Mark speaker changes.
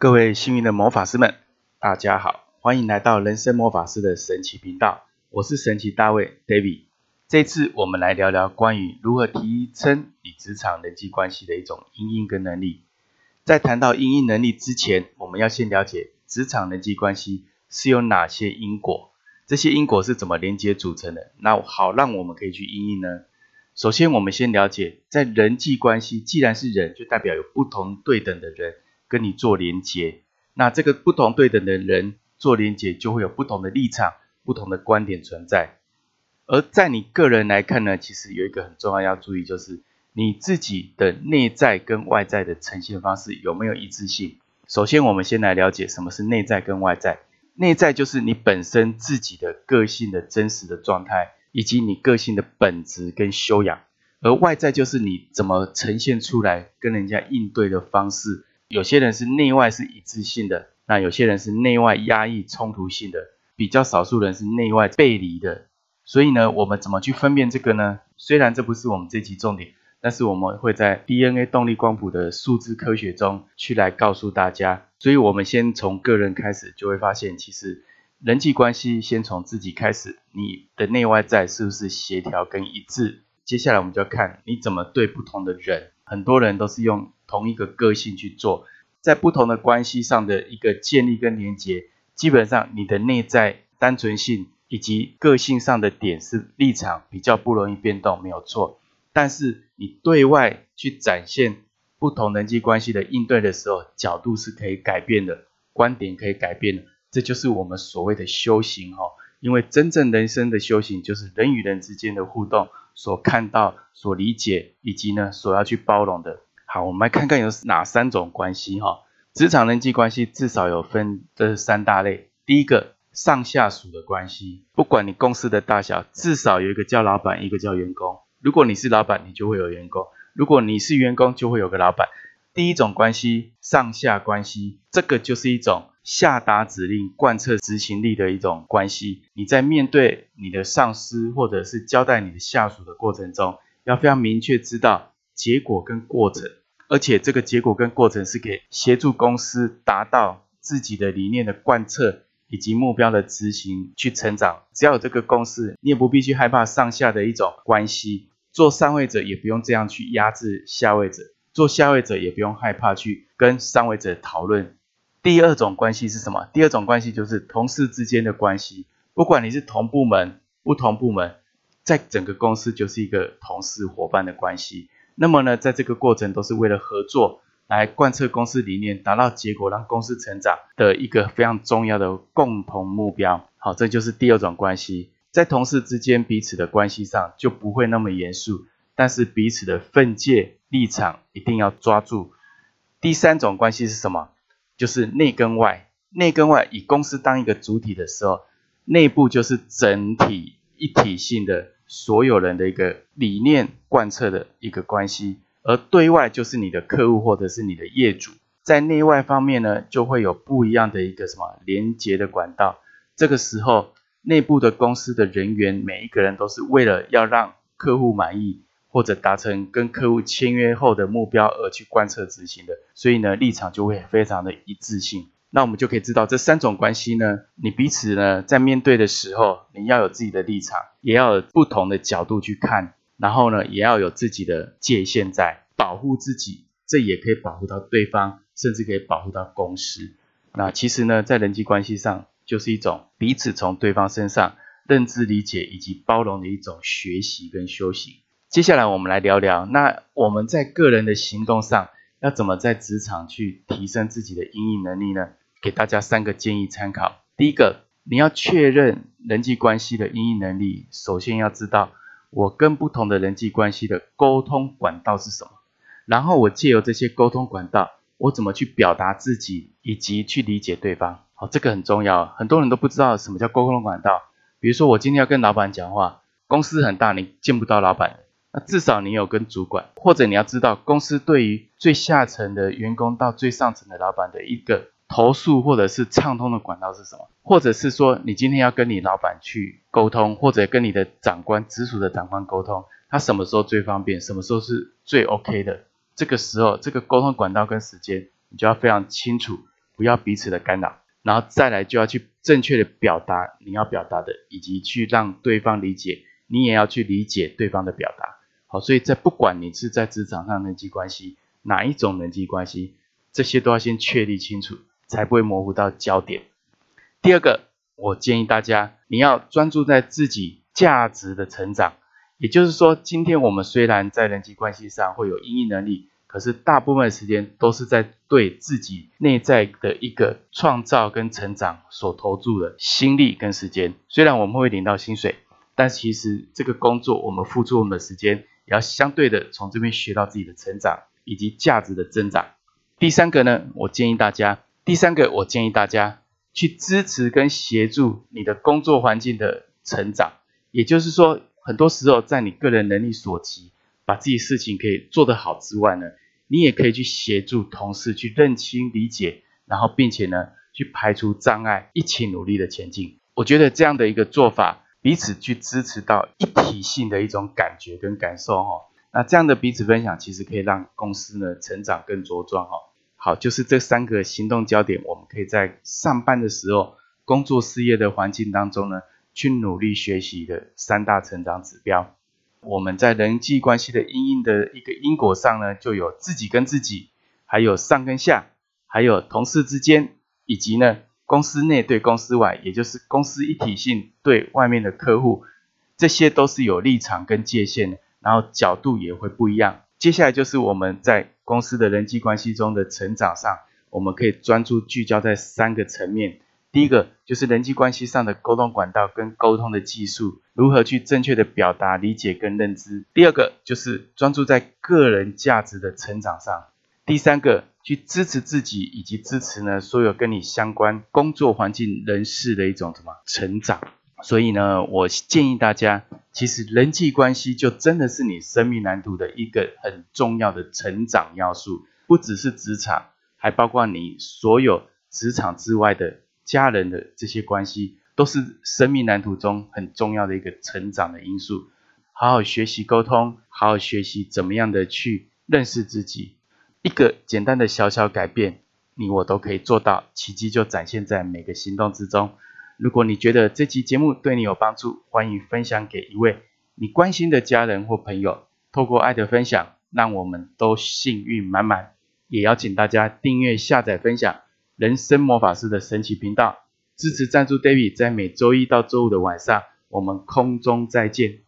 Speaker 1: 各位幸运的魔法师们，大家好，欢迎来到人生魔法师的神奇频道。我是神奇大卫 David。这次我们来聊聊关于如何提升你职场人际关系的一种因应跟能力。在谈到因应能力之前，我们要先了解职场人际关系是有哪些因果，这些因果是怎么连接组成的。那好，让我们可以去因应呢？首先，我们先了解，在人际关系，既然是人，就代表有不同对等的人。跟你做连接，那这个不同对等的人做连接，就会有不同的立场、不同的观点存在。而在你个人来看呢，其实有一个很重要要注意，就是你自己的内在跟外在的呈现方式有没有一致性。首先，我们先来了解什么是内在跟外在。内在就是你本身自己的个性的真实的状态，以及你个性的本质跟修养；而外在就是你怎么呈现出来跟人家应对的方式。有些人是内外是一致性的，那有些人是内外压抑冲突性的，比较少数人是内外背离的。所以呢，我们怎么去分辨这个呢？虽然这不是我们这集重点，但是我们会在 DNA 动力光谱的数字科学中去来告诉大家。所以我们先从个人开始，就会发现其实人际关系先从自己开始，你的内外在是不是协调跟一致？接下来我们就要看你怎么对不同的人，很多人都是用。同一个个性去做，在不同的关系上的一个建立跟连接，基本上你的内在单纯性以及个性上的点是立场比较不容易变动，没有错。但是你对外去展现不同人际关系的应对的时候，角度是可以改变的，观点可以改变的，这就是我们所谓的修行哈。因为真正人生的修行，就是人与人之间的互动所看到、所理解以及呢所要去包容的。好，我们来看看有哪三种关系哈。职场人际关系至少有分这三大类。第一个，上下属的关系，不管你公司的大小，至少有一个叫老板，一个叫员工。如果你是老板，你就会有员工；如果你是员工，就会有个老板。第一种关系，上下关系，这个就是一种下达指令、贯彻执行力的一种关系。你在面对你的上司或者是交代你的下属的过程中，要非常明确知道。结果跟过程，而且这个结果跟过程是给协助公司达到自己的理念的贯彻以及目标的执行去成长。只要有这个公司，你也不必去害怕上下的一种关系。做上位者也不用这样去压制下位者，做下位者也不用害怕去跟上位者讨论。第二种关系是什么？第二种关系就是同事之间的关系。不管你是同部门、不同部门，在整个公司就是一个同事伙伴的关系。那么呢，在这个过程都是为了合作来贯彻公司理念，达到结果，让公司成长的一个非常重要的共同目标。好，这就是第二种关系，在同事之间彼此的关系上就不会那么严肃，但是彼此的分界立场一定要抓住。第三种关系是什么？就是内跟外，内跟外以公司当一个主体的时候，内部就是整体一体性的。所有人的一个理念贯彻的一个关系，而对外就是你的客户或者是你的业主，在内外方面呢，就会有不一样的一个什么连接的管道。这个时候，内部的公司的人员每一个人都是为了要让客户满意，或者达成跟客户签约后的目标而去贯彻执行的，所以呢，立场就会非常的一致性。那我们就可以知道这三种关系呢，你彼此呢在面对的时候，你要有自己的立场，也要有不同的角度去看，然后呢，也要有自己的界限在保护自己，这也可以保护到对方，甚至可以保护到公司。那其实呢，在人际关系上，就是一种彼此从对方身上认知、理解以及包容的一种学习跟修行。接下来我们来聊聊，那我们在个人的行动上。要怎么在职场去提升自己的应应能力呢？给大家三个建议参考。第一个，你要确认人际关系的应应能力，首先要知道我跟不同的人际关系的沟通管道是什么，然后我借由这些沟通管道，我怎么去表达自己以及去理解对方。好，这个很重要，很多人都不知道什么叫沟通管道。比如说我今天要跟老板讲话，公司很大，你见不到老板。那至少你有跟主管，或者你要知道公司对于最下层的员工到最上层的老板的一个投诉或者是畅通的管道是什么，或者是说你今天要跟你老板去沟通，或者跟你的长官直属的长官沟通，他什么时候最方便，什么时候是最 OK 的，这个时候这个沟通管道跟时间你就要非常清楚，不要彼此的干扰，然后再来就要去正确的表达你要表达的，以及去让对方理解，你也要去理解对方的表达。好，所以在不管你是在职场上人际关系哪一种人际关系，这些都要先确立清楚，才不会模糊到焦点。第二个，我建议大家你要专注在自己价值的成长，也就是说，今天我们虽然在人际关系上会有应应能力。可是大部分时间都是在对自己内在的一个创造跟成长所投注的心力跟时间。虽然我们会领到薪水，但其实这个工作我们付出我们的时间，也要相对的从这边学到自己的成长以及价值的增长。第三个呢，我建议大家，第三个我建议大家去支持跟协助你的工作环境的成长。也就是说，很多时候在你个人能力所及。把自己事情可以做得好之外呢，你也可以去协助同事去认清、理解，然后并且呢去排除障碍，一起努力的前进。我觉得这样的一个做法，彼此去支持到一体性的一种感觉跟感受哈。那这样的彼此分享，其实可以让公司呢成长更茁壮哈。好，就是这三个行动焦点，我们可以在上班的时候、工作事业的环境当中呢，去努力学习的三大成长指标。我们在人际关系的因应的一个因果上呢，就有自己跟自己，还有上跟下，还有同事之间，以及呢公司内对公司外，也就是公司一体性对外面的客户，这些都是有立场跟界限的，然后角度也会不一样。接下来就是我们在公司的人际关系中的成长上，我们可以专注聚焦在三个层面。第一个就是人际关系上的沟通管道跟沟通的技术，如何去正确的表达、理解跟认知。第二个就是专注在个人价值的成长上。第三个，去支持自己以及支持呢所有跟你相关工作环境人士的一种什么成长。所以呢，我建议大家，其实人际关系就真的是你生命蓝图的一个很重要的成长要素，不只是职场，还包括你所有职场之外的。家人的这些关系都是生命蓝图中很重要的一个成长的因素。好好学习沟通，好好学习怎么样的去认识自己。一个简单的小小改变，你我都可以做到，奇迹就展现在每个行动之中。如果你觉得这期节目对你有帮助，欢迎分享给一位你关心的家人或朋友。透过爱的分享，让我们都幸运满满。也邀请大家订阅、下载、分享。人生魔法师的神奇频道，支持赞助 David，在每周一到周五的晚上，我们空中再见。